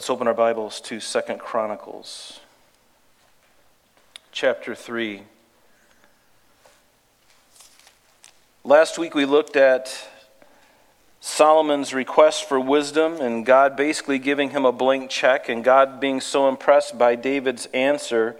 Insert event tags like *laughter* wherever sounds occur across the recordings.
Let's open our Bibles to Second Chronicles, chapter 3. Last week we looked at Solomon's request for wisdom and God basically giving him a blank check, and God being so impressed by David's answer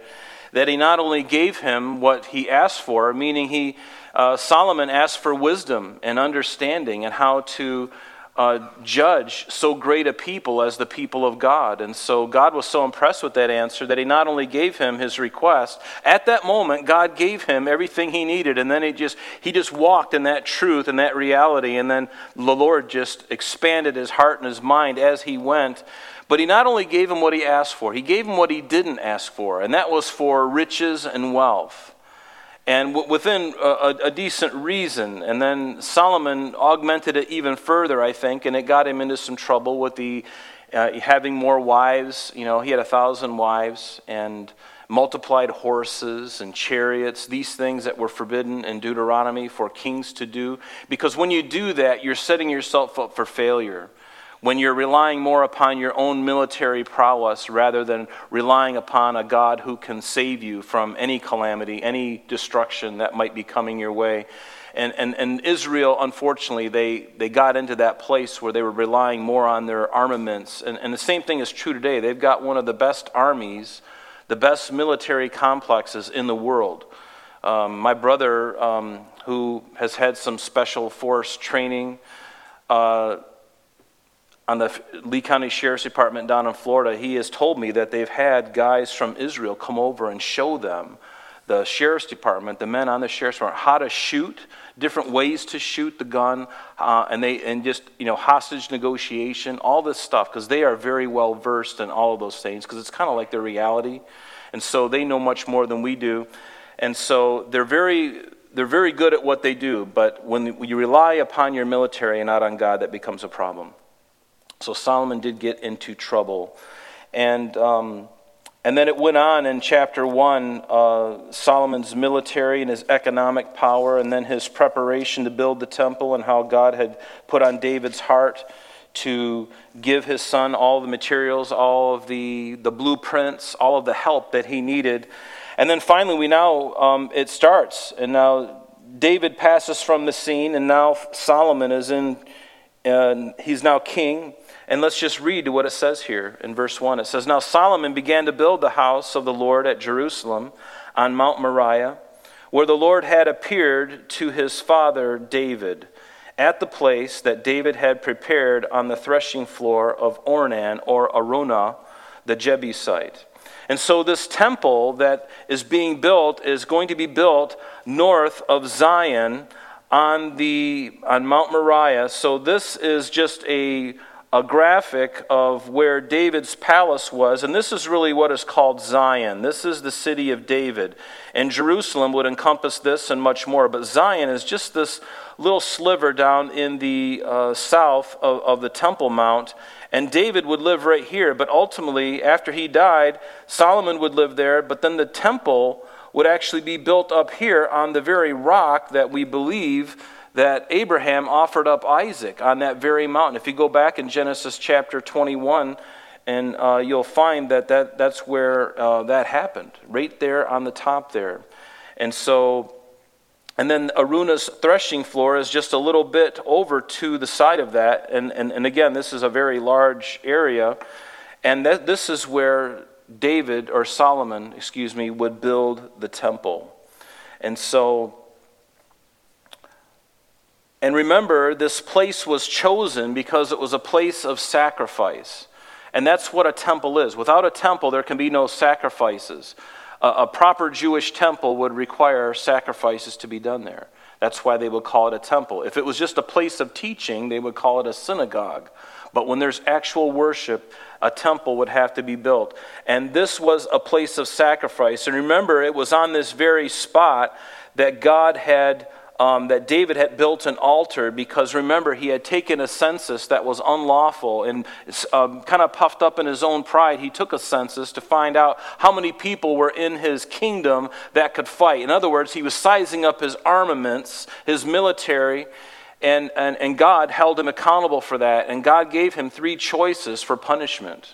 that he not only gave him what he asked for, meaning he, uh, Solomon asked for wisdom and understanding and how to uh, judge so great a people as the people of God. And so God was so impressed with that answer that he not only gave him his request, at that moment, God gave him everything he needed. And then he just, he just walked in that truth and that reality. And then the Lord just expanded his heart and his mind as he went. But he not only gave him what he asked for, he gave him what he didn't ask for, and that was for riches and wealth and within a, a, decent reason. And then Solomon augmented it even further, I think, and it got him into some trouble with the uh, having more wives. You know, he had a thousand wives and multiplied horses and chariots, these things that were forbidden in Deuteronomy for kings to do. Because when you do that, you're setting yourself up for failure when you're relying more upon your own military prowess rather than relying upon a God who can save you from any calamity, any destruction that might be coming your way. And, and, and Israel, unfortunately, they, they got into that place where they were relying more on their armaments. And, and the same thing is true today. They've got one of the best armies, the best military complexes in the world. Um, my brother, um, who has had some special force training, uh, on the Lee County Sheriff's Department down in Florida, he has told me that they've had guys from Israel come over and show them, the Sheriff's Department, the men on the Sheriff's Department, how to shoot, different ways to shoot the gun, uh, and they and just you know hostage negotiation, all this stuff, because they are very well versed in all of those things, because it's kind of like their reality, and so they know much more than we do, and so they're very they're very good at what they do, but when you rely upon your military and not on God, that becomes a problem. So Solomon did get into trouble. And, um, and then it went on in chapter 1 uh, Solomon's military and his economic power, and then his preparation to build the temple, and how God had put on David's heart to give his son all the materials, all of the, the blueprints, all of the help that he needed. And then finally, we now, um, it starts, and now David passes from the scene, and now Solomon is in, and he's now king. And let's just read to what it says here in verse 1. It says, Now Solomon began to build the house of the Lord at Jerusalem on Mount Moriah, where the Lord had appeared to his father David, at the place that David had prepared on the threshing floor of Ornan or Araunah, the Jebusite. And so, this temple that is being built is going to be built north of Zion on, the, on Mount Moriah. So, this is just a a graphic of where David's palace was, and this is really what is called Zion. This is the city of David. And Jerusalem would encompass this and much more, but Zion is just this little sliver down in the uh, south of, of the Temple Mount. And David would live right here, but ultimately, after he died, Solomon would live there, but then the temple would actually be built up here on the very rock that we believe that Abraham offered up Isaac on that very mountain. If you go back in Genesis chapter 21, and uh, you'll find that, that that's where uh, that happened, right there on the top there. And so, and then Araunah's threshing floor is just a little bit over to the side of that. And, and, and again, this is a very large area. And that, this is where David, or Solomon, excuse me, would build the temple. And so and remember, this place was chosen because it was a place of sacrifice. And that's what a temple is. Without a temple, there can be no sacrifices. A, a, proper Jewish temple would require sacrifices to be done there. That's why they would call it a temple. If it was just a place of teaching, they would call it a synagogue. But when there's actual worship, a temple would have to be built. And this was a place of sacrifice. And remember, it was on this very spot that God had um, that David had built an altar because remember, he had taken a census that was unlawful and um, kind of puffed up in his own pride. He took a census to find out how many people were in his kingdom that could fight. In other words, he was sizing up his armaments, his military. And, and, and God held him accountable for that. And God gave him three choices for punishment.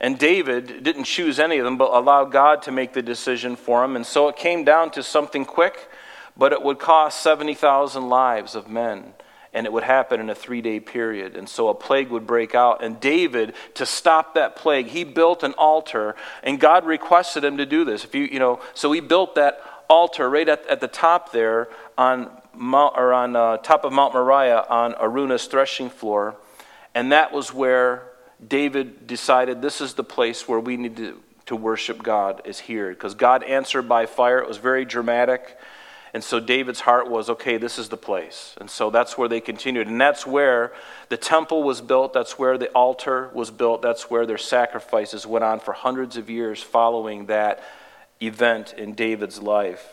And David didn't choose any of them, but allowed God to make the decision for him. And so it came down to something quick, but it would cost 70,000 lives of men. And it would happen in a three day period. And so a plague would break out. And David, to stop that plague, he built an altar. And God requested him to do this. If you, you know, so he built that altar right at, at the top there on, Mount, or on uh, top of Mount Moriah on Araunah's threshing floor. And that was where David decided this is the place where we need to, to worship God, is here. Because God answered by fire. It was very dramatic. And so David's heart was, okay, this is the place. And so that's where they continued. And that's where the temple was built. That's where the altar was built. That's where their sacrifices went on for hundreds of years following that event in David's life.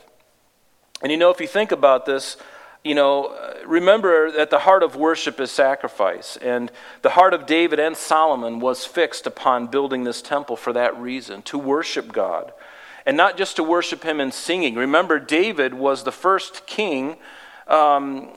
And you know, if you think about this, you know, remember that the heart of worship is sacrifice. And the heart of David and Solomon was fixed upon building this temple for that reason to worship God. And not just to worship Him in singing. Remember, David was the first king um,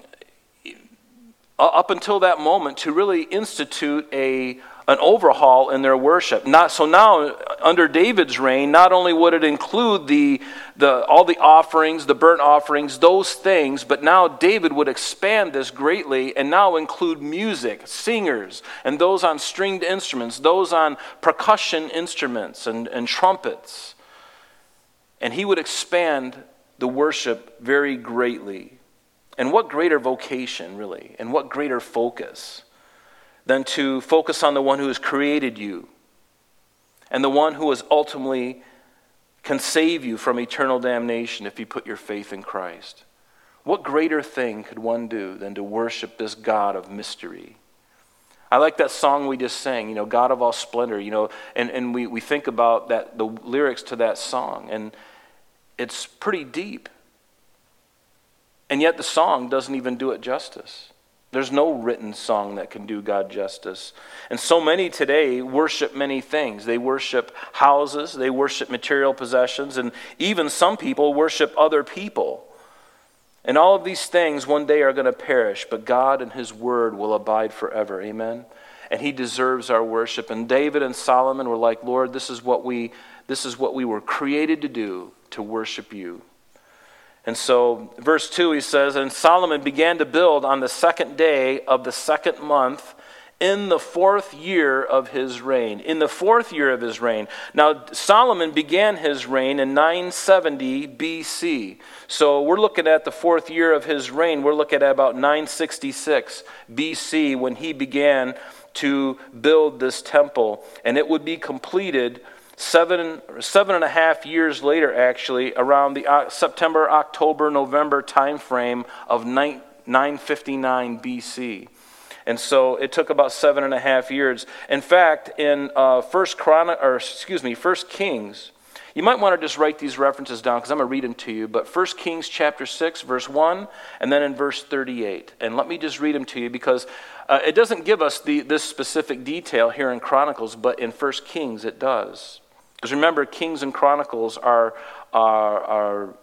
up until that moment to really institute a an overhaul in their worship. Not, so now, under David's reign, not only would it include the, the, all the offerings, the burnt offerings, those things, but now David would expand this greatly and now include music, singers, and those on stringed instruments, those on percussion instruments and, and trumpets. And he would expand the worship very greatly. And what greater vocation, really, and what greater focus than to focus on the one who has created you and the one who is ultimately can save you from eternal damnation if you put your faith in Christ. What greater thing could one do than to worship this God of mystery? I like that song we just sang, you know, God of all splendor, you know, and, and we, we think about that the lyrics to that song, and it's pretty deep. And yet the song doesn't even do it justice. There's no written song that can do God justice. And so many today worship many things. They worship houses, they worship material possessions, and even some people worship other people. And all of these things one day are going to perish, but God and His Word will abide forever. Amen? And He deserves our worship. And David and Solomon were like, Lord, this is what we, this is what we were created to do, to worship you. And so, verse 2, he says, And Solomon began to build on the second day of the second month in the fourth year of his reign. In the fourth year of his reign. Now, Solomon began his reign in 970 BC. So, we're looking at the fourth year of his reign. We're looking at about 966 BC when he began to build this temple. And it would be completed seven, seven and a half years later, actually, around the uh, September, October, November timeframe of 959 BC. And so it took about seven and a half years. In fact, in uh, First Chron- or excuse me, First Kings, you might want to just write these references down because I'm going to read them to you. But 1 Kings chapter 6, verse 1, and then in verse 38. And let me just read them to you because uh, it doesn't give us the, this specific detail here in Chronicles, but in 1 Kings it does. Because remember, Kings and Chronicles are, are, are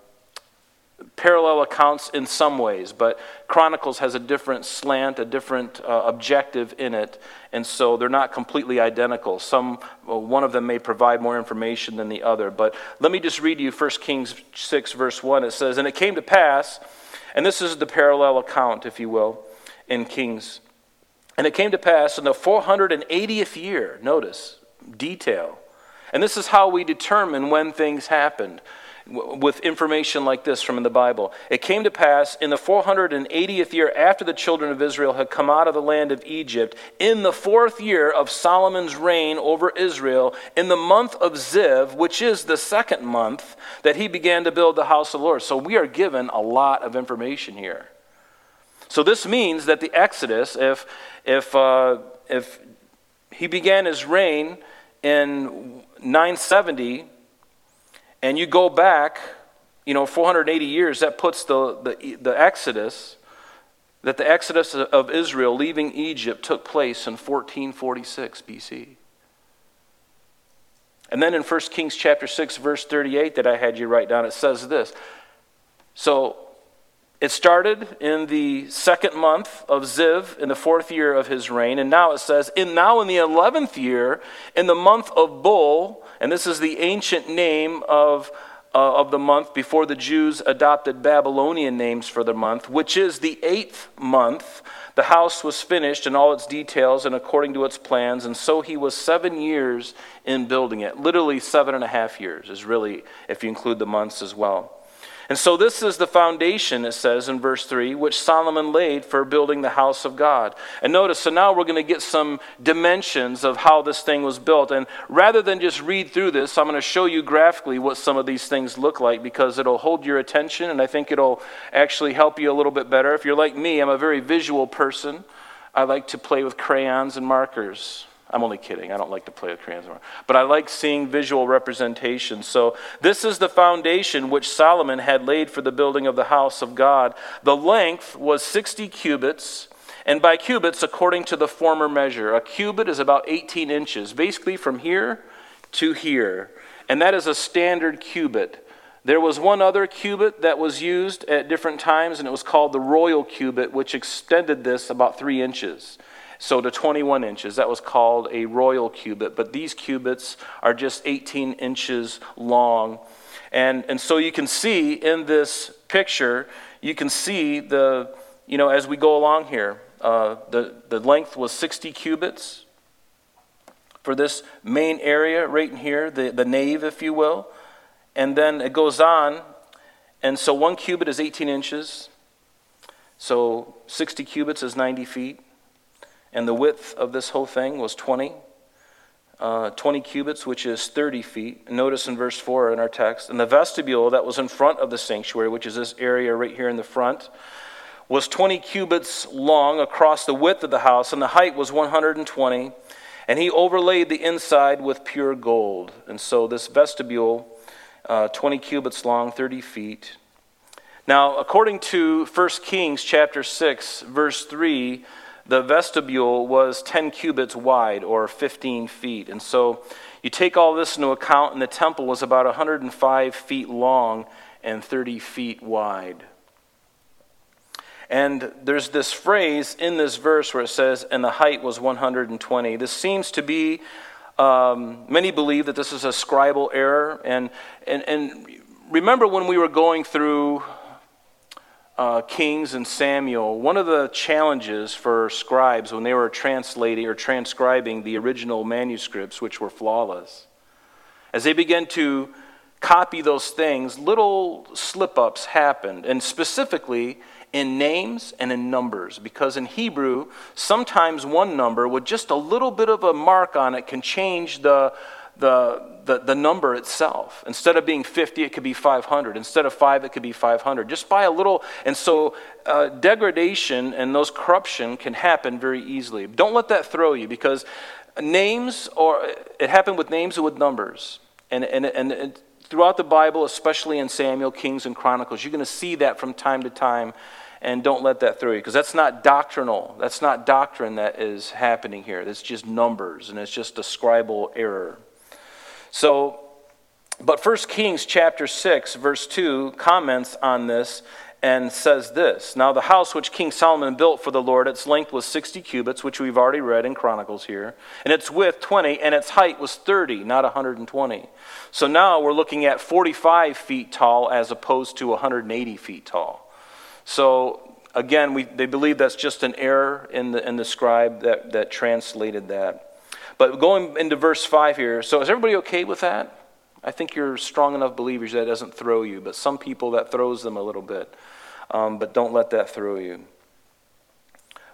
parallel accounts in some ways, but Chronicles has a different slant, a different uh, objective in it, and so they're not completely identical. Some, well, one of them may provide more information than the other. But let me just read you 1 Kings 6, verse 1. It says, And it came to pass, and this is the parallel account, if you will, in Kings. And it came to pass in the 480th year, notice, detail and this is how we determine when things happened with information like this from the Bible. It came to pass in the 480th year after the children of Israel had come out of the land of Egypt, in the fourth year of Solomon's reign over Israel, in the month of Ziv, which is the second month, that he began to build the house of the Lord. So we are given a lot of information here. So this means that the Exodus, if, if, uh, if he began his reign in 970 and you go back, you know, 480 years, that puts the, the, the Exodus, that the Exodus of Israel leaving Egypt took place in 1446 BC. And then in 1 Kings chapter 6, verse 38, that I had you write down, it says this. So It started in the second month of Ziv in the fourth year of his reign, and now it says, in, now in the eleventh year, in the month of Bul, and this is the ancient name of, uh, of the month before the Jews adopted Babylonian names for the month, which is the eighth month. The house was finished in all its details and according to its plans, and so he was seven years in building it. Literally seven and a half years is really, if you include the months as well. And so, this is the foundation, it says in verse 3, which Solomon laid for building the house of God. And notice, so now we're going to get some dimensions of how this thing was built. And rather than just read through this, I'm going to show you graphically what some of these things look like because it'll hold your attention and I think it'll actually help you a little bit better. If you're like me, I'm a very visual person. I like to play with crayons and markers. I'm only kidding. I don't like to play with crayons. But I like seeing visual representation. So, this is the foundation which Solomon had laid for the building of the house of God. The length was 60 cubits, and by cubits, according to the former measure. A cubit is about 18 inches, basically from here to here. And that is a standard cubit. There was one other cubit that was used at different times, and it was called the royal cubit, which extended this about three inches. So to 21 inches, that was called a royal cubit. But these cubits are just 18 inches long. And, and so you can see in this picture, you can see the, you know, as we go along here, uh, the, the length was 60 cubits for this main area right in here, the, the nave, if you will. And then it goes on, and so one cubit is 18 inches. So 60 cubits is 90 feet. And the width of this whole thing was 20, uh, 20 cubits, which is 30 feet. Notice in verse 4 in our text. And the vestibule that was in front of the sanctuary, which is this area right here in the front, was 20 cubits long across the width of the house, and the height was 120. And he overlaid the inside with pure gold. And so this vestibule, uh, 20 cubits long, 30 feet. Now, according to 1 Kings chapter 6, verse 3, the vestibule was 10 cubits wide or 15 feet. And so you take all this into account, and the temple was about 105 feet long and 30 feet wide. And there's this phrase in this verse where it says, and the height was 120. This seems to be, um, many believe that this is a scribal error. And, and, and remember when we were going through uh, Kings and Samuel, one of the challenges for scribes when they were translating or transcribing the original manuscripts, which were flawless, as they began to copy those things, little slip ups happened, and specifically in names and in numbers. Because in Hebrew, sometimes one number with just a little bit of a mark on it can change the, the, the, the, number itself. Instead of being 50, it could be 500. Instead of 5, it could be 500. Just by a little. And so uh, degradation and those corruption can happen very easily. Don't let that throw you because names, or it happened with names and with numbers. And, and, and, throughout the Bible, especially in Samuel, Kings, and Chronicles, you're going to see that from time to time. And don't let that throw you because that's not doctrinal. That's not doctrine that is happening here. That's just numbers and it's just a scribal error. So, but 1 Kings chapter 6, verse 2 comments on this and says this Now, the house which King Solomon built for the Lord, its length was 60 cubits, which we've already read in Chronicles here, and its width 20, and its height was 30, not 120. So now we're looking at 45 feet tall as opposed to 180 feet tall. So again, we, they believe that's just an error in the, in the scribe that, that translated that. But going into verse 5 here, so is everybody okay with that? I think you're strong enough believers that doesn't throw you, but some people that throws them a little bit. Um, but don't let that throw you.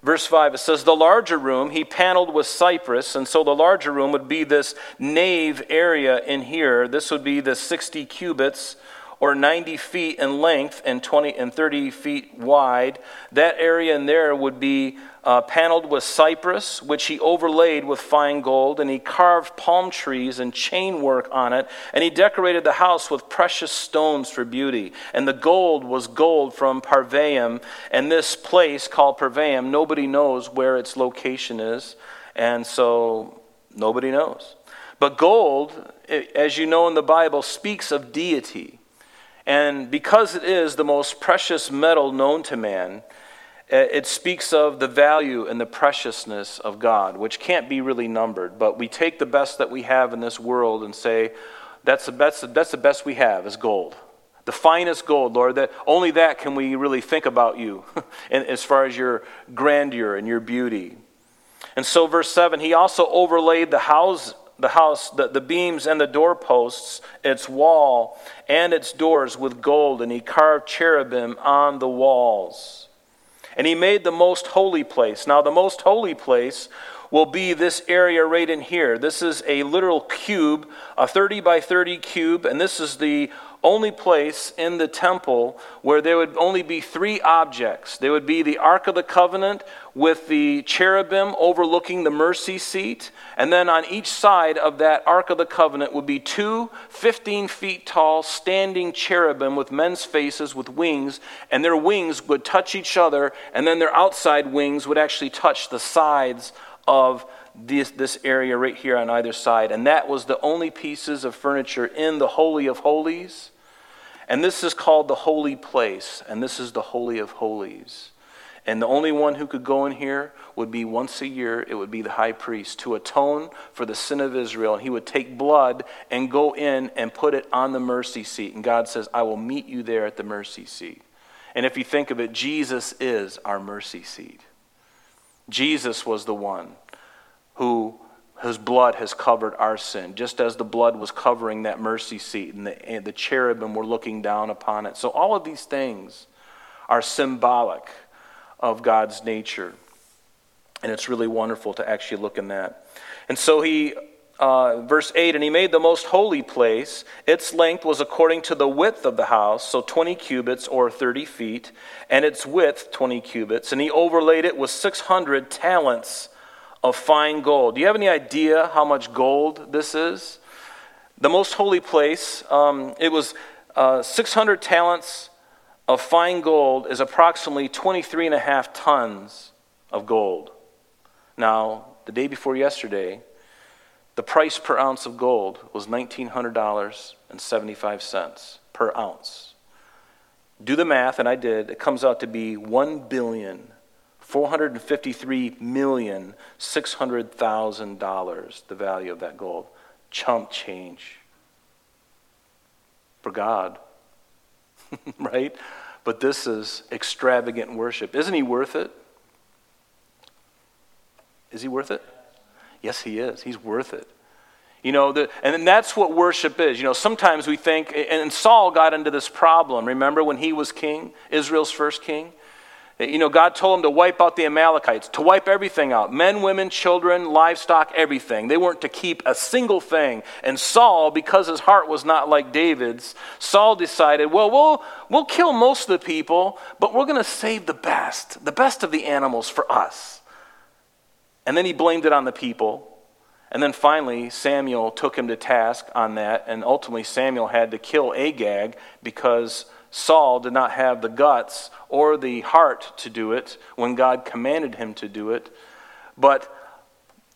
Verse 5, it says, The larger room he paneled with cypress, and so the larger room would be this nave area in here. This would be the 60 cubits or 90 feet in length and 20 and 30 feet wide. That area in there would be uh, paneled with cypress, which he overlaid with fine gold, and he carved palm trees and chain work on it, and he decorated the house with precious stones for beauty. And the gold was gold from Parvaim, and this place called Parvaim, nobody knows where its location is, and so nobody knows. But gold, as you know in the Bible, speaks of deity. And because it is the most precious metal known to man, eh, it speaks of the value and the preciousness of God, which can't be really numbered. But we take the best that we have in this world and say, that's the best, that's the best we have is gold. The finest gold, Lord, that only that can we really think about you *laughs* as far as your grandeur and your beauty. And so, verse 7, he also overlaid the house, the house, the, the beams and the doorposts, its wall, and its doors with gold, and he carved cherubim on the walls. And he made the most holy place. Now, the most holy place will be this area right in here. This is a literal cube, a 30 by 30 cube, and this is the only place in the temple where there would only be three objects. There would be the Ark of the Covenant with the cherubim overlooking the mercy seat, and then on each side of that Ark of the Covenant would be two 15 feet tall standing cherubim with men's faces with wings, and their wings would touch each other, and then their outside wings would actually touch the sides of this, this area right here on either side. And that was the only pieces of furniture in the Holy of Holies. And this is called the holy place, and this is the Holy of Holies. And the only one who could go in here would be once a year, it would be the high priest to atone for the sin of Israel. And he would take blood and go in and put it on the mercy seat. And God says, I will meet you there at the mercy seat. And if you think of it, Jesus is our mercy seat. Jesus was the one who whose blood has covered our sin, just as the blood was covering that mercy seat and the, and the cherubim were looking down upon it. So, all of these things are symbolic of God's nature. And it's really wonderful to actually look in that. And so he, uh, verse 8, and he made the most holy place. Its length was according to the width of the house, so 20 cubits or 30 feet, and its width 20 cubits. And he overlaid it with 600 talents of fine gold. Do you have any idea how much gold this is? The most holy place, um, it was uh, 600 talents of fine gold, is approximately 23 and a half tons of gold. Now, the day before yesterday, the price per ounce of gold was $1,900.75 per ounce. Do the math, and I did. It comes out to be $1 billion $453,600,000, the value of that gold. Chump change for God, *laughs* right? But this is extravagant worship. Isn't he worth it? Is he worth it? Yes, he is. He's worth it. You know, the, and that's what worship is. You know, sometimes we think, and Saul got into this problem. Remember when he was king, Israel's first king? You know, God told him to wipe out the Amalekites, to wipe everything out men, women, children, livestock, everything. They weren't to keep a single thing. And Saul, because his heart was not like David's, Saul decided, well, we'll, we'll kill most of the people, but we're going to save the best, the best of the animals for us. And then he blamed it on the people. And then finally, Samuel took him to task on that, and ultimately, Samuel had to kill Agag because Saul did not have the guts or the heart to do it when God commanded him to do it. But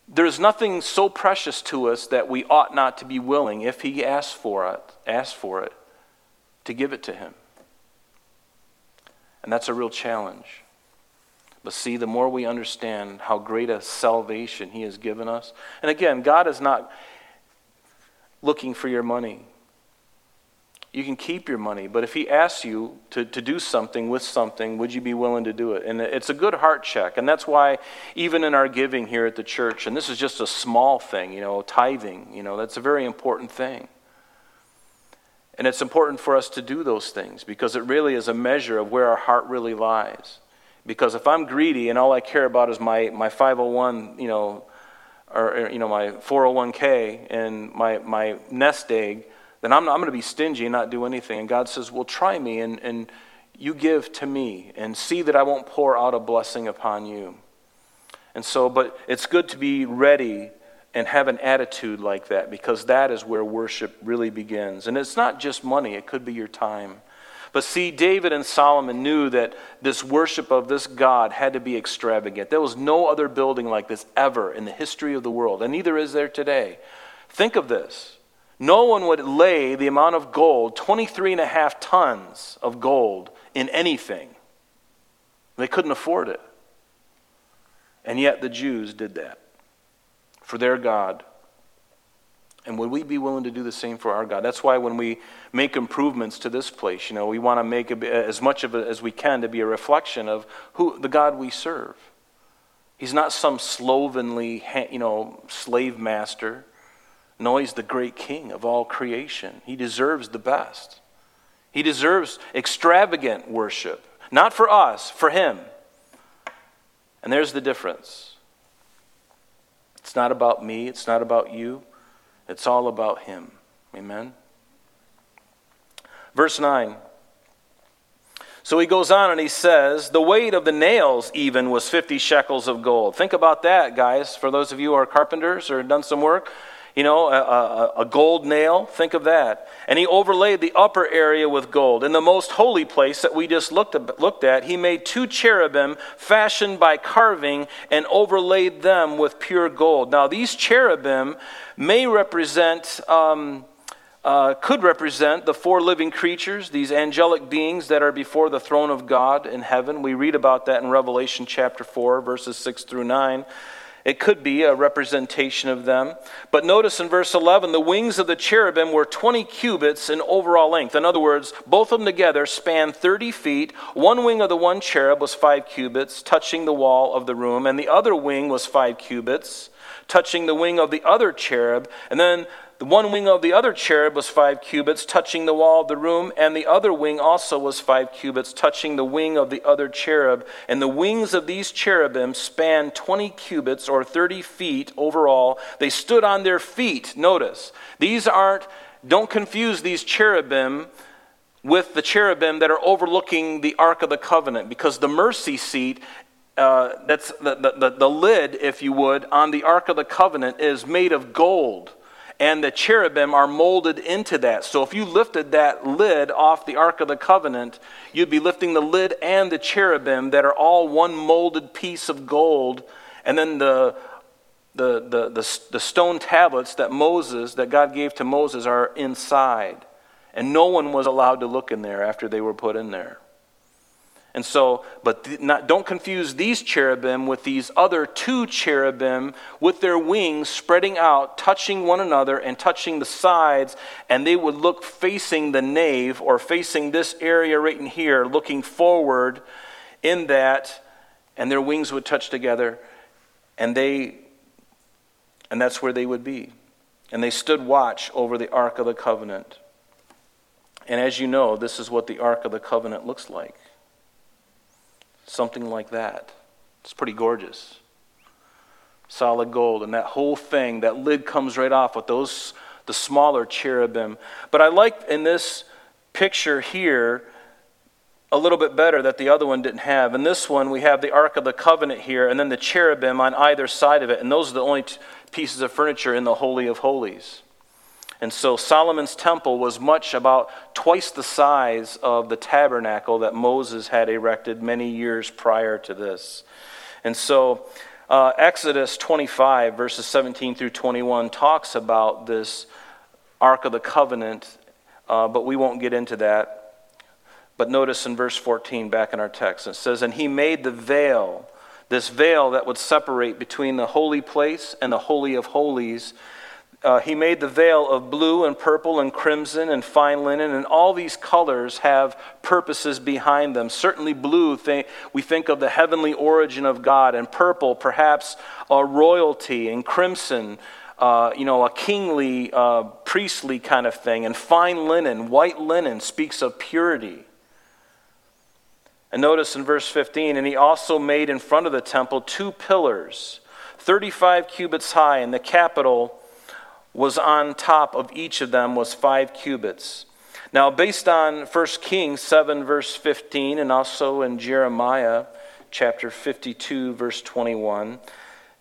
there's nothing so precious to us that we ought not to be willing, if he asks for it, asks for it, to give it to him. And that's a real challenge. But see, the more we understand how great a salvation he has given us, and again, God is not looking for your money you can keep your money, but if he asks you to, to do something with something, would you be willing to do it? And it's a good heart check. And that's why, even in our giving here at the church, and this is just a small thing, you know, tithing, you know, that's a very important thing. And it's important for us to do those things because it really is a measure of where our heart really lies. Because if I'm greedy and all I care about is my, my 501, you know, or, you know, my 401k and my, my nest egg, then I'm, I'm going to be stingy and not do anything. And God says, Well, try me and, and you give to me and see that I won't pour out a blessing upon you. And so, but it's good to be ready and have an attitude like that because that is where worship really begins. And it's not just money, it could be your time. But see, David and Solomon knew that this worship of this God had to be extravagant. There was no other building like this ever in the history of the world, and neither is there today. Think of this No one would lay the amount of gold, 23 and a half tons of gold, in anything. They couldn't afford it. And yet the Jews did that for their God. And would we be willing to do the same for our God? That's why when we make improvements to this place, you know, we want to make as much of it as we can to be a reflection of who the God we serve. He's not some slovenly, you know, slave master. No, he's the great king of all creation. He deserves the best. He deserves extravagant worship, not for us, for him. And there's the difference. It's not about me, it's not about you, it's all about him. Amen. Verse 9. So he goes on and he says, The weight of the nails even was 50 shekels of gold. Think about that, guys, for those of you who are carpenters or done some work. You know, a, a, a, gold nail, think of that. And he overlaid the upper area with gold. In the most holy place that we just looked looked at, he made two cherubim fashioned by carving and overlaid them with pure gold. Now, these cherubim may represent. Um, uh, could represent the four living creatures, these angelic beings that are before the throne of God in heaven. We read about that in Revelation chapter 4, verses 6 through 9. It could be a representation of them. But notice in verse 11, the wings of the cherubim were 20 cubits in overall length. In other words, both of them together span 30 feet. One wing of the one cherub was 5 cubits, touching the wall of the room, and the other wing was 5 cubits, touching the wing of the other cherub. And then the one wing of the other cherub was five cubits, touching the wall of the room, and the other wing also was five cubits, touching the wing of the other cherub. And the wings of these cherubim spanned 20 cubits, or 30 feet overall. They stood on their feet. Notice, these aren't, don't confuse these cherubim with the cherubim that are overlooking the Ark of the Covenant, because the mercy seat uh, that's the, the, the lid, if you would, on the Ark of the Covenant is made of gold and the cherubim are molded into that. So if you lifted that lid off the Ark of the Covenant, you'd be lifting the lid and the cherubim that are all one molded piece of gold, and then the the, the, the, the stone tablets that Moses, that God gave to Moses, are inside. And no one was allowed to look in there after they were put in there. And so, but th- not, don't confuse these cherubim with these other two cherubim with their wings spreading out, touching one another and touching the sides, and they would look facing the nave or facing this area right in here, looking forward in that, and their wings would touch together, and they, and that's where they would be. And they stood watch over the Ark of the Covenant. And as you know, this is what the Ark of the Covenant looks like. Something like that. It's pretty gorgeous. Solid gold. And that whole thing, that lid comes right off with those, the smaller cherubim. But I like in this picture here a little bit better that the other one didn't have. In this one, we have the Ark of the Covenant here, and then the cherubim on either side of it. And those are the only t- pieces of furniture in the Holy of Holies. And so Solomon's temple was much about twice the size of the tabernacle that Moses had erected many years prior to this. And so uh, Exodus 25, verses 17 through 21, talks about this Ark of the Covenant, uh, but we won't get into that. But notice in verse 14, back in our text, it says, And he made the veil, this veil that would separate between the holy place and the Holy of Holies uh, he made the veil of blue and purple and crimson and fine linen, and all these colors have purposes behind them. Certainly, blue, th- we think of the heavenly origin of God, and purple, perhaps a royalty, and crimson, uh, you know, a kingly, uh, priestly kind of thing, and fine linen, white linen, speaks of purity. And notice in verse 15, and he also made in front of the temple two pillars, 35 cubits high, and the capital was on top of each of them was five cubits. Now, based on 1 Kings 7, verse 15, and also in Jeremiah chapter 52, verse 21,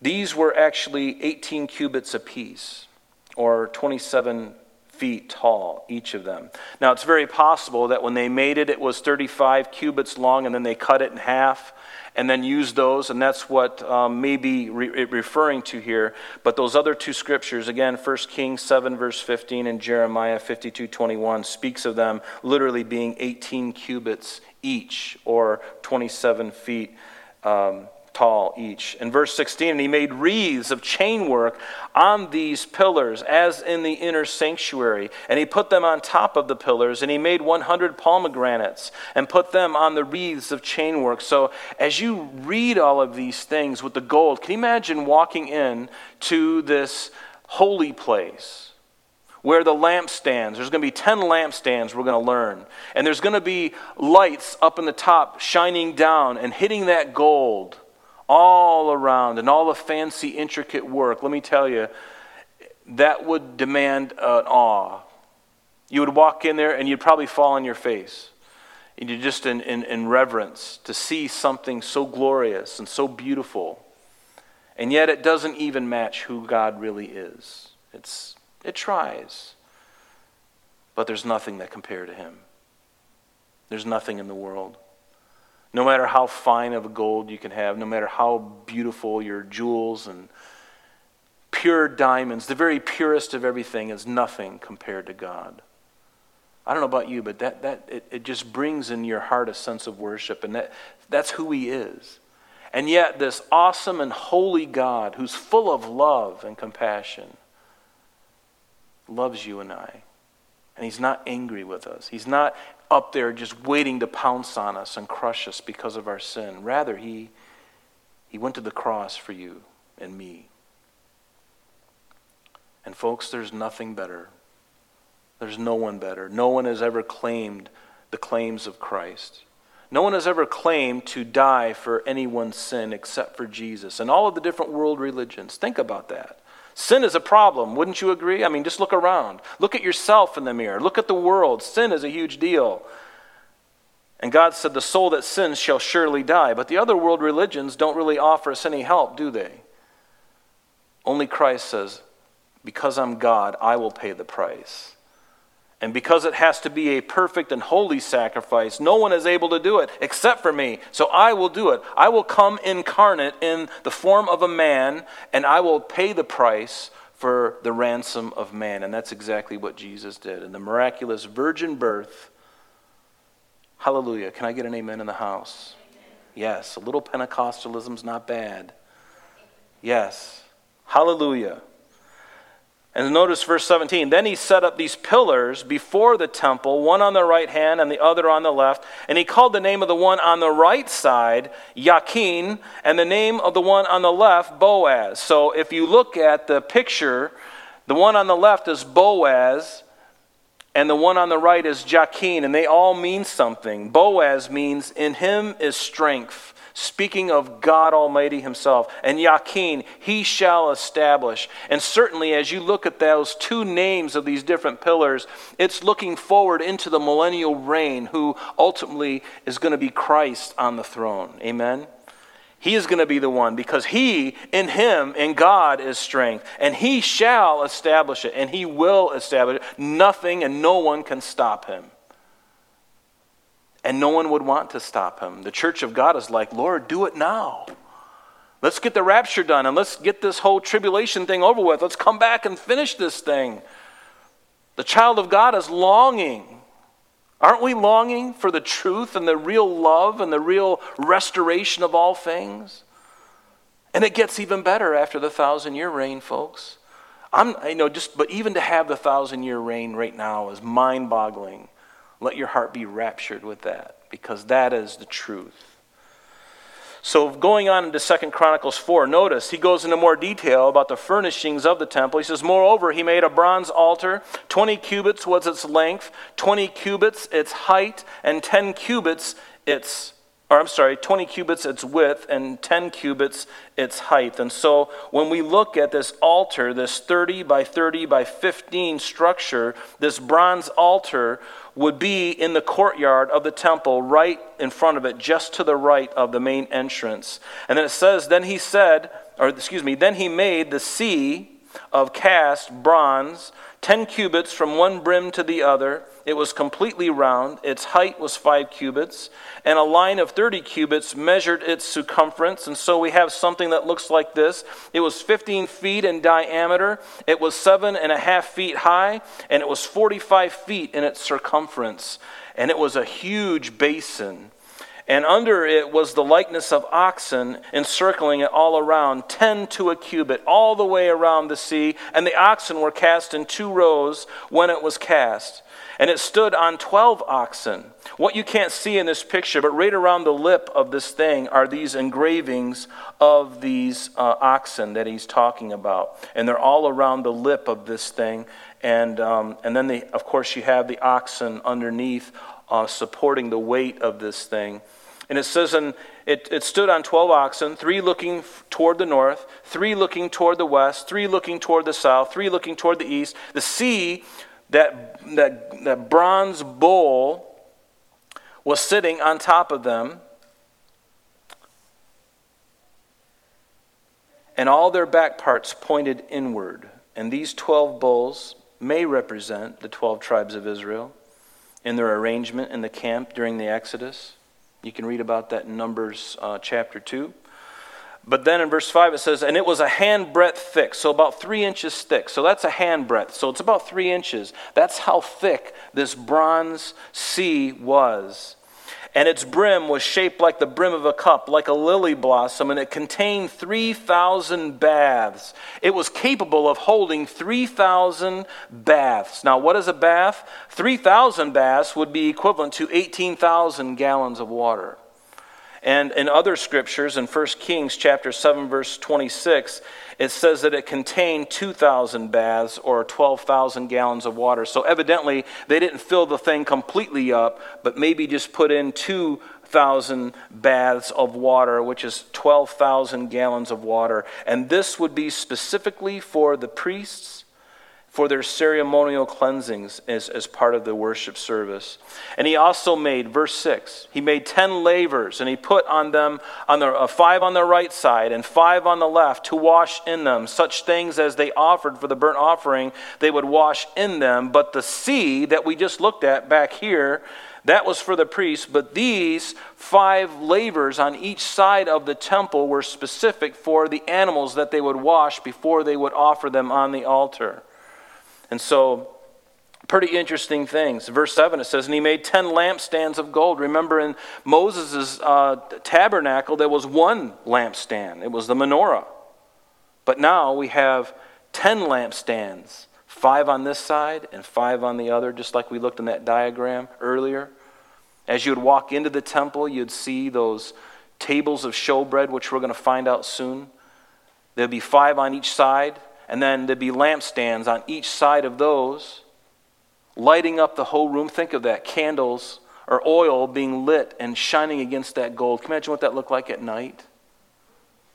these were actually 18 cubits apiece, or 27 feet tall, each of them. Now, it's very possible that when they made it, it was 35 cubits long, and then they cut it in half and then use those, and that's what um, may be re- referring to here. But those other two scriptures, again, 1 Kings 7, verse 15, and Jeremiah 52, 21, speaks of them literally being 18 cubits each, or 27 feet. Um, tall each. In verse 16, and he made wreaths of chainwork on these pillars, as in the inner sanctuary. And he put them on top of the pillars, and he made 100 pomegranates and put them on the wreaths of chainwork. So as you read all of these things with the gold, can you imagine walking in to this holy place? where the lampstands, there's going to be 10 lampstands we're going to learn. And there's going to be lights up in the top shining down and hitting that gold all around and all the fancy, intricate work, let me tell you, that would demand an awe. You would walk in there and you'd probably fall on your face. And you're just in, in, in reverence to see something so glorious and so beautiful. And yet it doesn't even match who God really is. It's, it tries. But there's nothing that compare to him. There's nothing in the world. No matter how fine of a gold you can have, no matter how beautiful your jewels and pure diamonds, the very purest of everything is nothing compared to God. I don't know about you, but that, that it, it just brings in your heart a sense of worship, and that, that's who He is. And yet, this awesome and holy God, who's full of love and compassion, loves you and I. And He's not angry with us. He's not up there just waiting to pounce on us and crush us because of our sin. Rather, he, he went to the cross for you and me. And, folks, there's nothing better. There's no one better. No one has ever claimed the claims of Christ. No one has ever claimed to die for anyone's sin except for Jesus. And all of the different world religions. Think about that. Sin is a problem, wouldn't you agree? I mean, just look around. Look at yourself in the mirror. Look at the world. Sin is a huge deal. And God said, The soul that sins shall surely die. But the other world religions don't really offer us any help, do they? Only Christ says, Because I'm God, I will pay the price. And because it has to be a perfect and holy sacrifice, no one is able to do it except for me. So I will do it. I will come incarnate in the form of a man, and I will pay the price for the ransom of man. And that's exactly what Jesus did. In the miraculous virgin birth, hallelujah. Can I get an amen in the house? Yes, a little Pentecostalism's not bad. Yes, hallelujah. And notice verse 17. Then he set up these pillars before the temple, one on the right hand and the other on the left. And he called the name of the one on the right side Yakin, and the name of the one on the left Boaz. So if you look at the picture, the one on the left is Boaz, and the one on the right is Jachin, and they all mean something. Boaz means, In him is strength speaking of God Almighty Himself. And Yakin, He shall establish. And certainly, as you look at those two names of these different pillars, it's looking forward into the millennial reign, who ultimately is going to be Christ on the throne. Amen? He is going to be the one because He, in Him, in God, is strength. And He shall establish it, and He will establish it. Nothing and no one can stop Him and no one would want to stop him. The church of God is like, Lord, do it now. Let's get the rapture done and let's get this whole tribulation thing over with. Let's come back and finish this thing. The child of God is longing. Aren't we longing for the truth and the real love and the real restoration of all things? And it gets even better after the thousand year reign, folks. I'm, I know, just, but even to have the thousand year reign right now is mind boggling. Let your heart be raptured with that because that is the truth. So going on into Second Chronicles 4, notice he goes into more detail about the furnishings of the temple. He says, Moreover, he made a bronze altar. 20 cubits was its length, 20 cubits its height, and 10 cubits its or I'm sorry, 20 cubits its width and 10 cubits its height. And so when we look at this altar, this 30 by 30 by 15 structure, this bronze altar would be in the courtyard of the temple, right in front of it, just to the right of the main entrance. And then it says, Then he said, or excuse me, then he made the sea of cast bronze, 10 cubits from one brim to the other. It was completely round. Its height was 5 cubits, and a line of 30 cubits measured its circumference. And so we have something that looks like this. It was 15 feet in diameter, it was seven and a half feet high, and it was 45 feet in its circumference. And it was a huge basin and under it was the likeness of oxen encircling it all around, ten to a cubit, all the way around the sea. And the oxen were cast in two rows when it was cast. And it stood on 12 oxen. What you can't see in this picture, but right around the lip of this thing are these engravings of these uh, oxen that he's talking about. And they're all around the lip of this thing. And, um, and then, the, of course, you have the oxen underneath uh, supporting the weight of this thing. And it says, and it, it stood on 12 oxen, three looking toward the north, three looking toward the west, three looking toward the south, three looking toward the east. The sea, that, that, that bronze bowl, was sitting on top of them. And all their back parts pointed inward. And these 12 bulls may represent the 12 tribes of Israel in their arrangement in the camp during the Exodus. You can read about that in Numbers uh, chapter 2. But then in verse 5 it says, And it was a handbreadth thick, so about three inches thick. So that's a handbreadth. So it's about three inches. That's how thick this bronze sea was and its brim was shaped like the brim of a cup, like a lily blossom, and it contained 3,000 baths. It was capable of holding 3,000 baths. Now, what is a bath? 3,000 baths would be equivalent to 18,000 gallons of water. And in other scriptures, in 1 Kings chapter 7, verse 26, it says that it contained 2,000 baths or 12,000 gallons of water. So evidently, they didn't fill the thing completely up, but maybe just put in 2,000 baths of water, which is 12,000 gallons of water. And this would be specifically for the priests for their ceremonial cleansings as, as part of the worship service. And he also made, verse 6, he made 10 lavers, and he put on them on the, uh, five on the right side and five on the left to wash in them. Such things as they offered for the burnt offering, they would wash in them. But the sea that we just looked at back here, that was for the priests, but these five lavers on each side of the temple were specific for the animals that they would wash before they would offer them on the altar. And so, pretty interesting things. Verse 7 it says, And he made 10 lampstands of gold. Remember, in Moses' uh, tabernacle, there was one lampstand, it was the menorah. But now we have 10 lampstands, five on this side and five on the other, just like we looked in that diagram earlier. As you would walk into the temple, you'd see those tables of showbread, which we're going to find out soon. There'd be five on each side and then there'd be lampstands on each side of those, lighting up the whole room. Think of that candles or oil being lit and shining against that gold. Can you imagine what that looked like at night?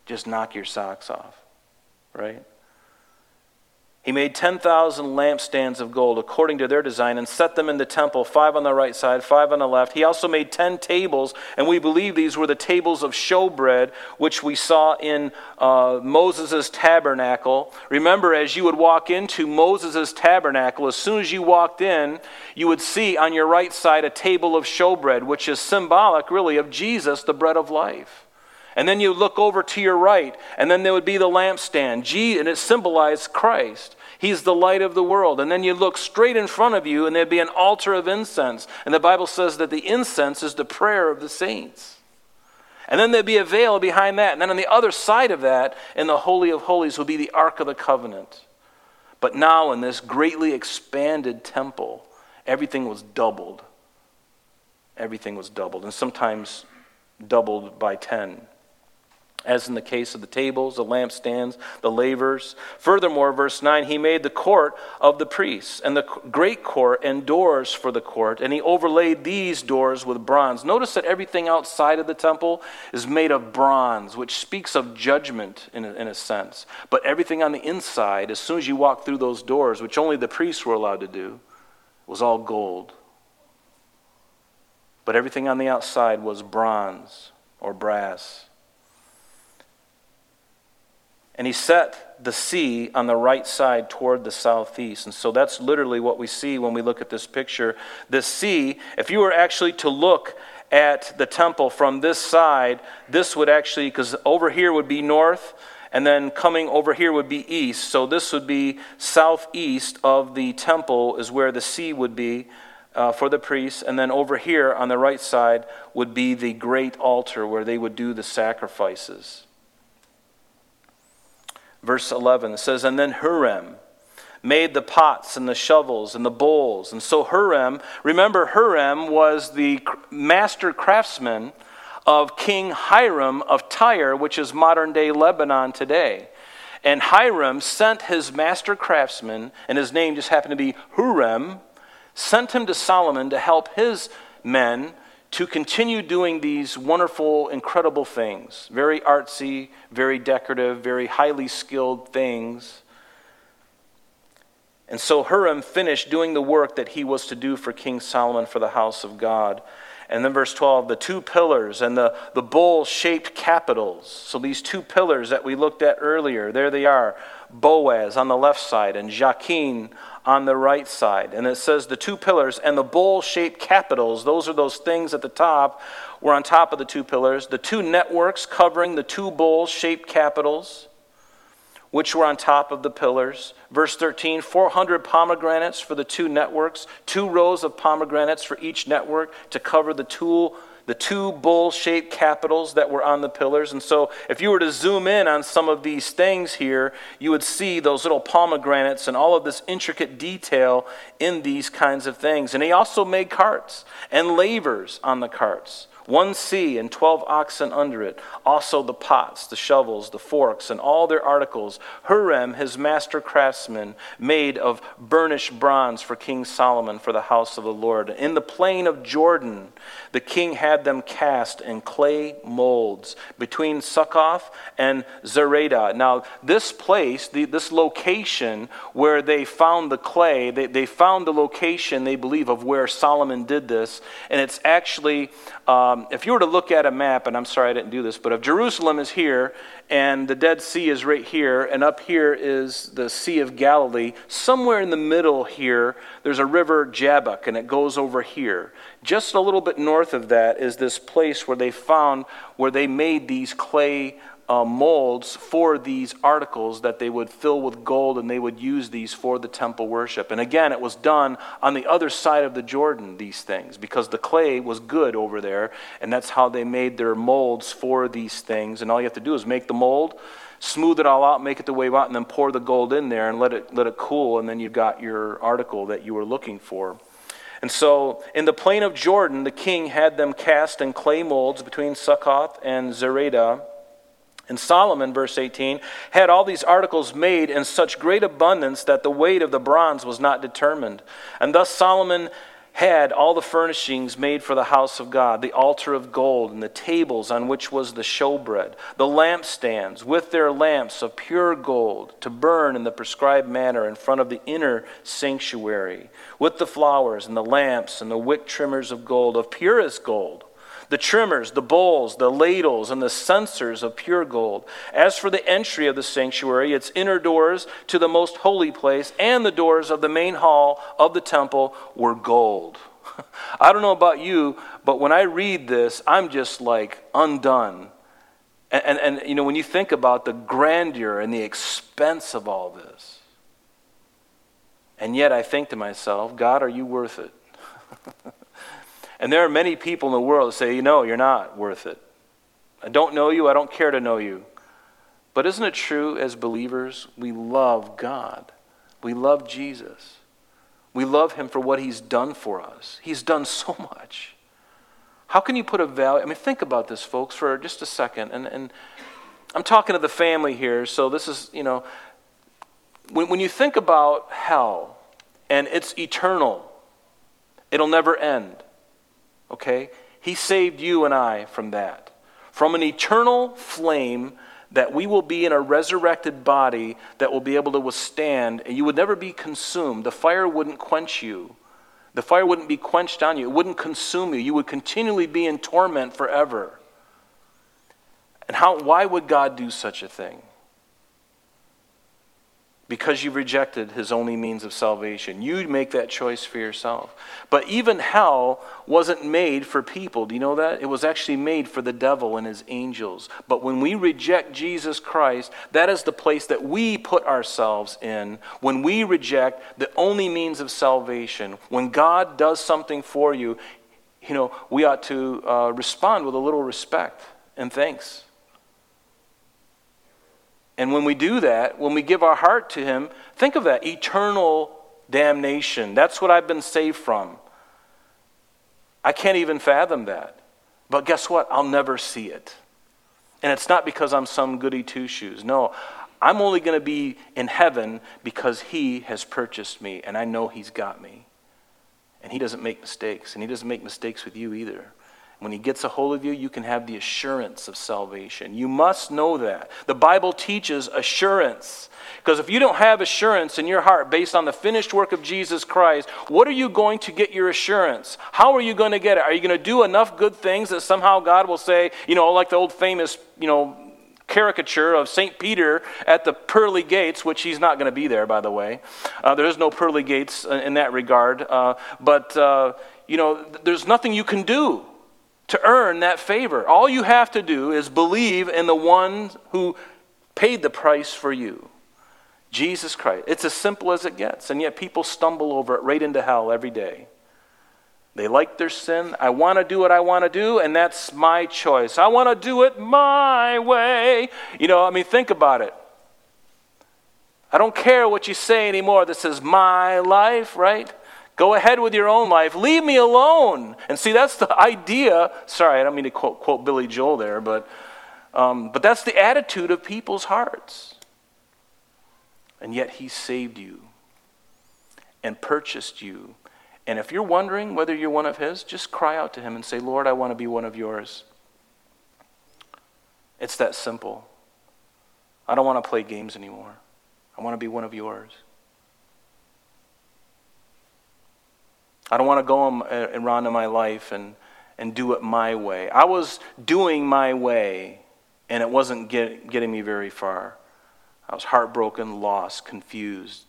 Just knock your socks off, right? He made 10,000 lampstands of gold according to their design and set them in the temple, five on the right side, five on the left. He also made 10 tables, and we believe these were the tables of showbread, which we saw in uh, Moses' tabernacle. Remember, as you would walk into Moses' tabernacle, as soon as you walked in, you would see on your right side a table of showbread, which is symbolic, really, of Jesus, the bread of life. And then you look over to your right, and then there would be the lampstand. G, and it symbolized Christ. He's the light of the world. And then you look straight in front of you, and there'd be an altar of incense. And the Bible says that the incense is the prayer of the saints. And then there'd be a veil behind that. And then on the other side of that, in the Holy of Holies, would be the Ark of the Covenant. But now, in this greatly expanded temple, everything was doubled. Everything was doubled, and sometimes doubled by 10 as in the case of the tables, the lampstands, the lavers. Furthermore, verse 9, he made the court of the priests and the great court and doors for the court, and he overlaid these doors with bronze. Notice that everything outside of the temple is made of bronze, which speaks of judgment in a, in a sense. But everything on the inside, as soon as you walk through those doors, which only the priests were allowed to do, was all gold. But everything on the outside was bronze or brass. And he set the sea on the right side toward the southeast. And so that's literally what we see when we look at this picture. The sea, if you were actually to look at the temple from this side, this would actually, because over here would be north, and then coming over here would be east. So this would be southeast of the temple, is where the sea would be uh, for the priests. And then over here on the right side would be the great altar where they would do the sacrifices. Verse 11 it says, And then Huram made the pots and the shovels and the bowls. And so Huram, remember, Huram was the master craftsman of King Hiram of Tyre, which is modern day Lebanon today. And Hiram sent his master craftsman, and his name just happened to be Huram, sent him to Solomon to help his men to continue doing these wonderful, incredible things. Very artsy, very decorative, very highly skilled things. And so Hiram finished doing the work that he was to do for King Solomon for the house of God. And then verse 12, the two pillars and the, the bowl shaped capitals. So these two pillars that we looked at earlier, there they are Boaz on the left side and Jachin on the right side. And it says the two pillars and the bowl shaped capitals, those are those things at the top, were on top of the two pillars. The two networks covering the two bowl shaped capitals which were on top of the pillars. Verse 13 400 pomegranates for the two networks, two rows of pomegranates for each network to cover the two, the two bowl shaped capitals that were on the pillars. And so, if you were to zoom in on some of these things here, you would see those little pomegranates and all of this intricate detail in these kinds of things. And he also made carts and lavers on the carts one sea and twelve oxen under it, also the pots, the shovels, the forks, and all their articles. Huram, his master craftsman, made of burnished bronze for King Solomon for the house of the Lord. In the plain of Jordan, the king had them cast in clay molds between Succoth and Zeredah. Now, this place, the, this location where they found the clay, they, they found the location, they believe, of where Solomon did this, and it's actually um, Um, if you were to look at a map, and I'm sorry I didn't do this, but if Jerusalem is here and the Dead Sea is right here, and up here is the Sea of Galilee, somewhere in the middle here, there's a river Jabbok, and it goes over here. Just a little bit north of that is this place where they found where they made these clay uh, molds for these articles that they would fill with gold and they would use these for the temple worship. And again, it was done on the other side of the Jordan, these things, because the clay was good over there, and that's how they made their molds for these things. And all you have to do is make the mold, smooth it all out, make it the way out, and then pour the gold in there and let it, let it cool, and then you've got your article that you were looking for. And so, in the plain of Jordan, the king had them cast in clay molds between Succoth and Zeredah and Solomon, verse 18, had all these articles made in such great abundance that the weight of the bronze was not determined. And thus Solomon had all the furnishings made for the house of God the altar of gold, and the tables on which was the showbread, the lampstands with their lamps of pure gold to burn in the prescribed manner in front of the inner sanctuary, with the flowers and the lamps and the wick trimmers of gold, of purest gold the trimmers, the bowls, the ladles, and the censers of pure gold. As for the entry of the sanctuary, its inner doors to the most holy place and the doors of the main hall of the temple were gold. *laughs* I don't know about you, but when I read this, I'm just like undone. And, and, and, you know, when you think about the grandeur and the expense of all this, and yet I think to myself, God, are you worth it? *laughs* And there are many people in the world that say, you know, you're not worth it. I don't know you, I don't care to know you. But isn't it true as believers, we love God? We love Jesus. We love him for what he's done for us. He's done so *laughs* much. How can you put a value? I mean, think about this, folks, for just a second. And, and I'm talking to the family here, so this is, you know, when, when you think about hell and it's eternal, it'll never end. Okay? He saved you and I from that. From an eternal flame that we will be in a resurrected body that will be able to withstand, and you would never be consumed. The fire wouldn't quench you. The fire wouldn't be quenched on you. It wouldn't consume you. You would continually be in torment forever. And how, why would God do such a thing? Because you've rejected his only means of salvation. You make that choice for yourself. But even hell wasn't made for people. Do you know that? It was actually made for the devil and his angels. But when we reject Jesus Christ, that is the place that we put ourselves in. When we reject the only means of salvation, when God does something for you, you know, we ought to uh, respond with a little respect and thanks. And when we do that, when we give our heart to Him, think of that eternal damnation. That's what I've been saved from. I can't even fathom that. But guess what? I'll never see it. And it's not because I'm some goody two shoes. No, I'm only going to be in heaven because He has purchased me, and I know He's got me. And He doesn't make mistakes, and He doesn't make mistakes with you either. When he gets a hold of you, you can have the assurance of salvation. You must know that. The Bible teaches assurance. Because if you don't have assurance in your heart based on the finished work of Jesus Christ, what are you going to get your assurance? How are you going to get it? Are you going to do enough good things that somehow God will say, you know, like the old famous, you know, caricature of St. Peter at the pearly gates, which he's not going to be there, by the way. Uh, there is no pearly gates in that regard. Uh, but, uh, you know, there's nothing you can do to earn that favor. All you have to do is believe in the one who paid the price for you Jesus Christ. It's as simple as it gets, and yet people stumble over it right into hell every day. They like their sin. I want to do what I want to do, and that's my choice. I want to do it my way. You know, I mean, think about it. I don't care what you say anymore. This is my life, right? Go ahead with your own life. Leave me alone. And see, that's the idea. Sorry, I don't mean to quote, quote Billy Joel there, but, um, but that's the attitude of people's hearts. And yet, He saved you and purchased you. And if you're wondering whether you're one of His, just cry out to Him and say, Lord, I want to be one of yours. It's that simple. I don't want to play games anymore. I want to be one of yours. I don't want to go uh, around in my life and, and do it my way. I was doing my way, and it wasn't get, getting me very far. I was heartbroken, lost, confused,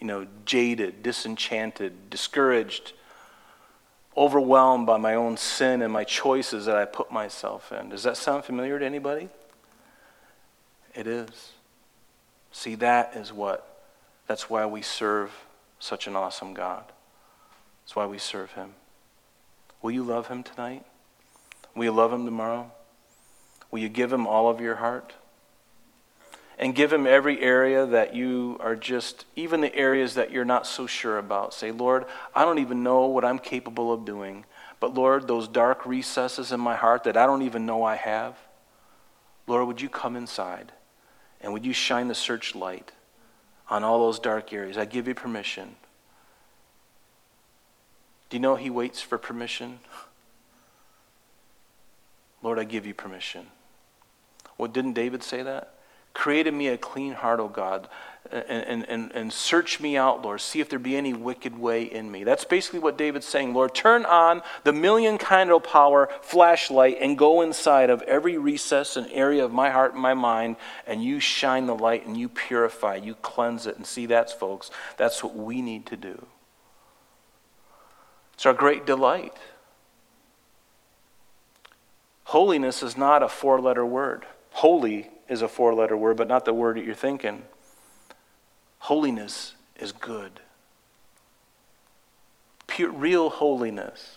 you know, jaded, disenchanted, discouraged, overwhelmed by my own sin and my choices that I put myself in. Does that sound familiar to anybody? It is. See, that is what, that's why we serve such an awesome God. That's why we serve him. Will you love him tonight? Will you love him tomorrow? Will you give him all of your heart? And give him every area that you are just, even the areas that you're not so sure about. Say, Lord, I don't even know what I'm capable of doing. But Lord, those dark recesses in my heart that I don't even know I have, Lord, would you come inside and would you shine the searchlight on all those dark areas? I give you permission. Do you know he waits for permission? Lord, I give you permission. Well, didn't David say that? Create in me a clean heart, O God, and, and, and search me out, Lord. See if there be any wicked way in me. That's basically what David's saying. Lord, turn on the million candle power flashlight and go inside of every recess and area of my heart and my mind, and you shine the light and you purify, you cleanse it. And see, that's, folks, that's what we need to do. It's our great delight. Holiness is not a four letter word. Holy is a four letter word, but not the word that you're thinking. Holiness is good. Pure, real holiness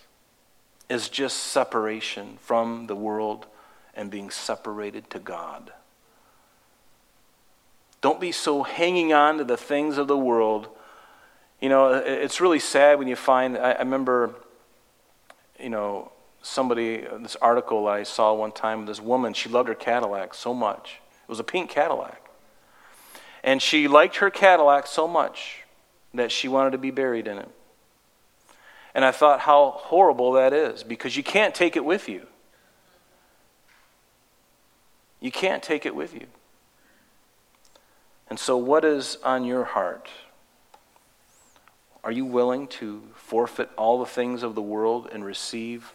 is just separation from the world and being separated to God. Don't be so hanging on to the things of the world you know, it's really sad when you find, I, I remember, you know, somebody, this article I saw one time, this woman, she loved her Cadillac so much. It was a pink Cadillac. And she liked her Cadillac so much that she wanted to be buried in it. And I thought how horrible that is because you can't take it with you. You can't take it with you. And so, what is on your heart? Are you willing to forfeit all the things of the world and receive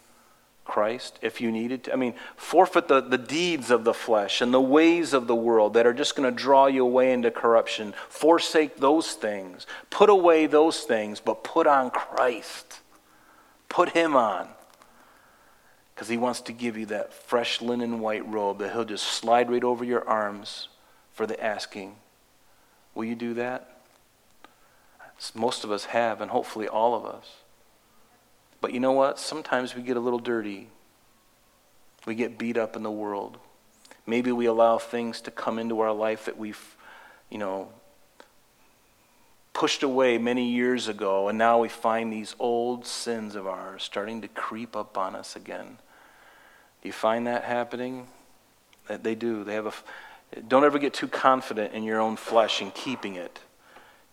Christ if you needed to. I mean, forfeit the, the deeds of the flesh and the ways of the world that are just going to draw you away into corruption. Forsake those things. Put away those things, but put on Christ. Put Him on. Because He wants to give you that fresh linen white robe that He'll just slide right over your arms for the asking. Will you do that? Most of us have, and hopefully all of us. But you know what? Sometimes we get a little dirty. We get beat up in the world. Maybe we allow things to come into our life that we've, you know, pushed away many years ago, and now we find these old sins of ours starting to creep up on us again. Do you find that happening? That they do. They have a. Don't ever get too confident in your own flesh and keeping it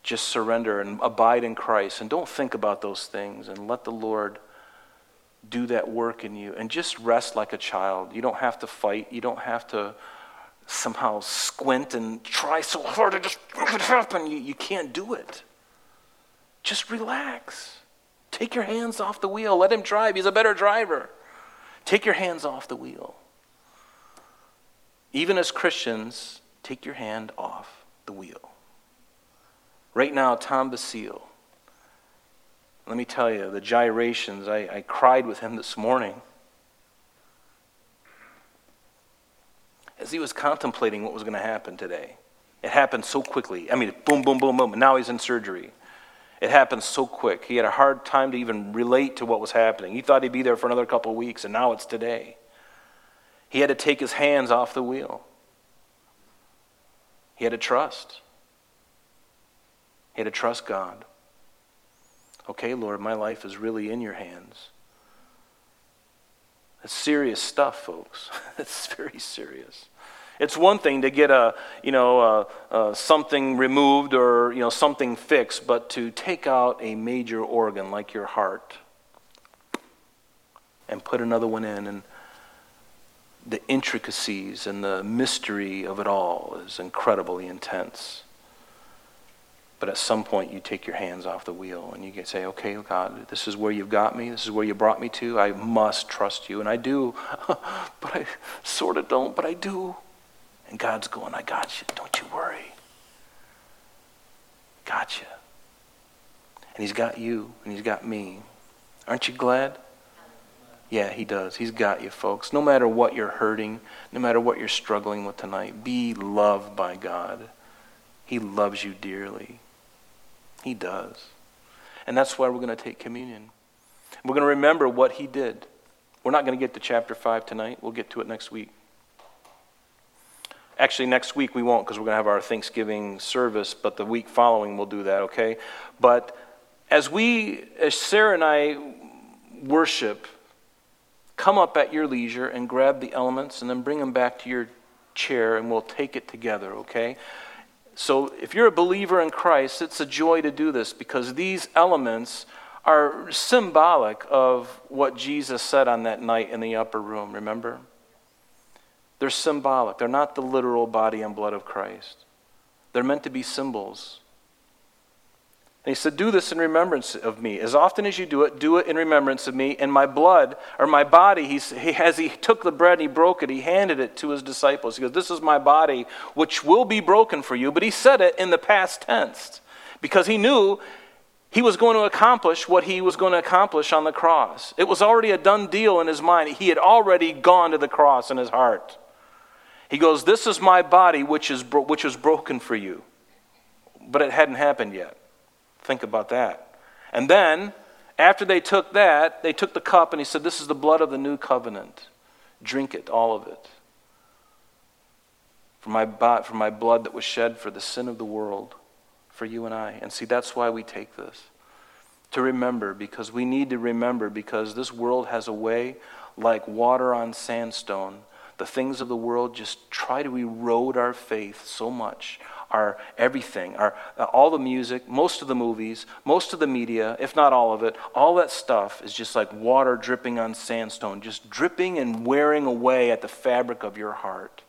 just surrender and abide in Christ and don't think about those things and let the Lord do that work in you and just rest like a child. You don't have to fight. You don't have to somehow squint and try so hard to just make it happen. You, you can't do it. Just relax. Take your hands off the wheel. Let him drive. He's a better driver. Take your hands off the wheel. Even as Christians, take your hand off the wheel. Right now, Tom Basile, let me tell you, the gyrations, I, I cried with him this morning. As he was contemplating what was going to happen today, it happened so quickly. I mean, boom, boom, boom, boom. Now he's in surgery. It happened so quick. He had a hard time to even relate to what was happening. He thought he'd be there for another couple of weeks, and now it's today. He had to take his hands off the wheel. He had to trust. Had to trust God. Okay, Lord, my life is really in your hands. It's serious stuff, folks. *laughs* it's very serious. It's one thing to get a, you know, uh, uh, something removed or you know something fixed, but to take out a major organ like your heart and put another one in, and the intricacies and the mystery of it all is incredibly intense. But at some point, you take your hands off the wheel and you can say, okay, God, this is where you've got me. This is where you brought me to. I must trust you. And I do. *laughs* but I sort of don't, but I do. And God's going, I got you. Don't you worry. Got you. And He's got you and He's got me. Aren't you glad? Yeah, He does. He's got you, folks. No matter what you're hurting, no matter what you're struggling with tonight, be loved by God. He loves you dearly. He does. And that's why we're going to take communion. We're going to remember what he did. We're not going to get to chapter 5 tonight. We'll get to it next week. Actually, next week we won't because we're going to have our Thanksgiving service, but the week following we'll do that, okay? But as we, as Sarah and I worship, come up at your leisure and grab the elements and then bring them back to your chair and we'll take it together, okay? So, if you're a believer in Christ, it's a joy to do this because these elements are symbolic of what Jesus said on that night in the upper room, remember? They're symbolic. They're not the literal body and blood of Christ. They're meant to be symbols. And he said, Do this in remembrance of me. As often as you do it, do it in remembrance of me. And my blood, or my body, he, as he took the bread and he broke it, he handed it to his disciples. He goes, This is my body, which will be broken for you. But he said it in the past tense because he knew he was going to accomplish what he was going to accomplish on the cross. It was already a done deal in his mind. He had already gone to the cross in his heart. He goes, This is my body, which is, bro- which is broken for you. But it hadn't happened yet. Think about that. And then, after they took that, they took the cup and he said, This is the blood of the new covenant. Drink it, all of it. For my, for my blood that was shed for the sin of the world, for you and I. And see, that's why we take this. To remember, because we need to remember, because this world has a way like water on sandstone. The things of the world just try to erode our faith so much our everything, our, uh, all the music, most of the movies, most of the media, if not all of it, all that stuff is just like water dripping on sandstone, just dripping and wearing away at the fabric of your heart.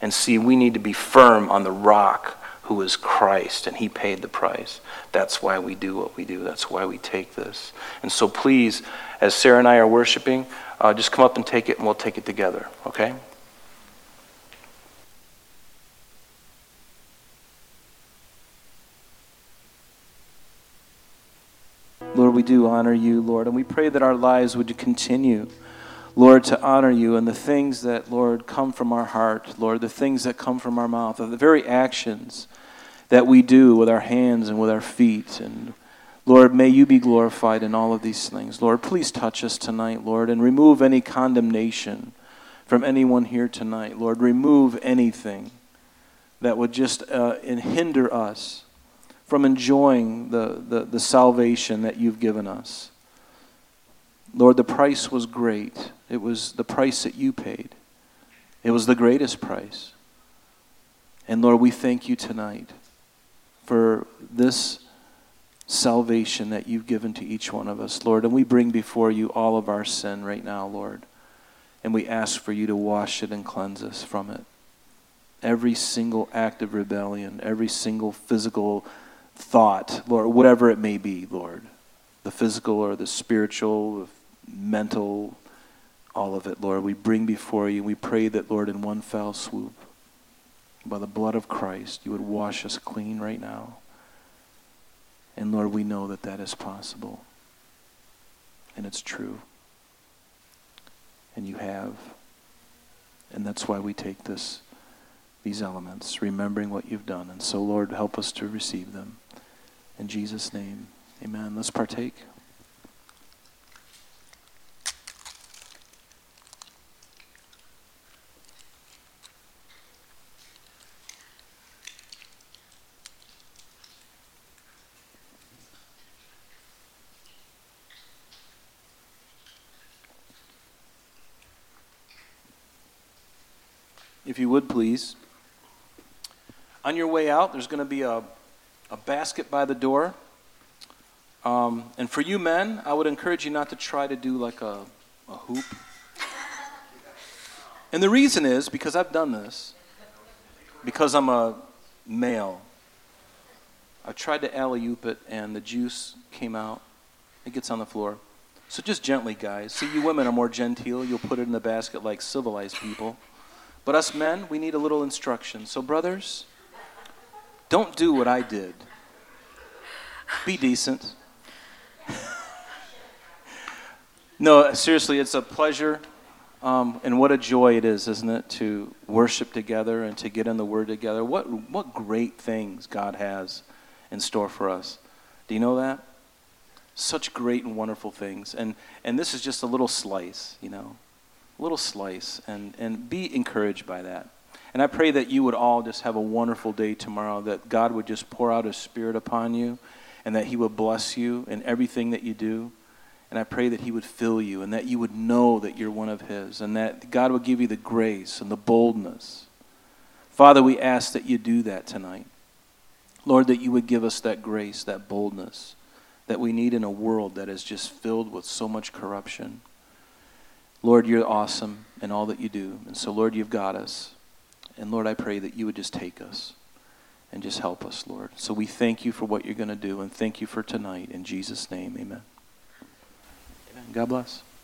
And see, we need to be firm on the rock who is Christ, and he paid the price. That's why we do what we do. That's why we take this. And so please, as Sarah and I are worshiping, uh, just come up and take it, and we'll take it together, okay? Lord, we do honor you, Lord, and we pray that our lives would continue, Lord, to honor you and the things that, Lord, come from our heart, Lord, the things that come from our mouth, the very actions that we do with our hands and with our feet. And Lord, may you be glorified in all of these things. Lord, please touch us tonight, Lord, and remove any condemnation from anyone here tonight. Lord, remove anything that would just uh, hinder us from enjoying the, the, the salvation that you've given us. Lord, the price was great. It was the price that you paid. It was the greatest price. And Lord, we thank you tonight for this salvation that you've given to each one of us, Lord. And we bring before you all of our sin right now, Lord. And we ask for you to wash it and cleanse us from it. Every single act of rebellion, every single physical thought, Lord, whatever it may be, Lord, the physical or the spiritual, the mental, all of it, Lord, we bring before you. We pray that, Lord, in one fell swoop, by the blood of Christ, you would wash us clean right now. And Lord, we know that that is possible. And it's true. And you have. And that's why we take this these elements, remembering what you've done. And so, Lord, help us to receive them. In Jesus' name, amen. Let's partake. If you would, please. On your way out, there's going to be a a basket by the door. Um, and for you men, I would encourage you not to try to do like a, a hoop. And the reason is because I've done this, because I'm a male. I tried to alley oop it, and the juice came out. It gets on the floor. So just gently, guys. See, you women are more genteel. You'll put it in the basket like civilized people. But us men, we need a little instruction. So, brothers, don't do what I did. Be decent. *laughs* no, seriously, it's a pleasure. Um, and what a joy it is, isn't it, to worship together and to get in the Word together. What, what great things God has in store for us. Do you know that? Such great and wonderful things. And, and this is just a little slice, you know, a little slice. And, and be encouraged by that. And I pray that you would all just have a wonderful day tomorrow, that God would just pour out His Spirit upon you, and that He would bless you in everything that you do. And I pray that He would fill you, and that you would know that you're one of His, and that God would give you the grace and the boldness. Father, we ask that you do that tonight. Lord, that you would give us that grace, that boldness that we need in a world that is just filled with so much corruption. Lord, you're awesome in all that you do. And so, Lord, you've got us. And Lord, I pray that you would just take us and just help us, Lord. So we thank you for what you're going to do and thank you for tonight. In Jesus' name, amen. Amen. God bless.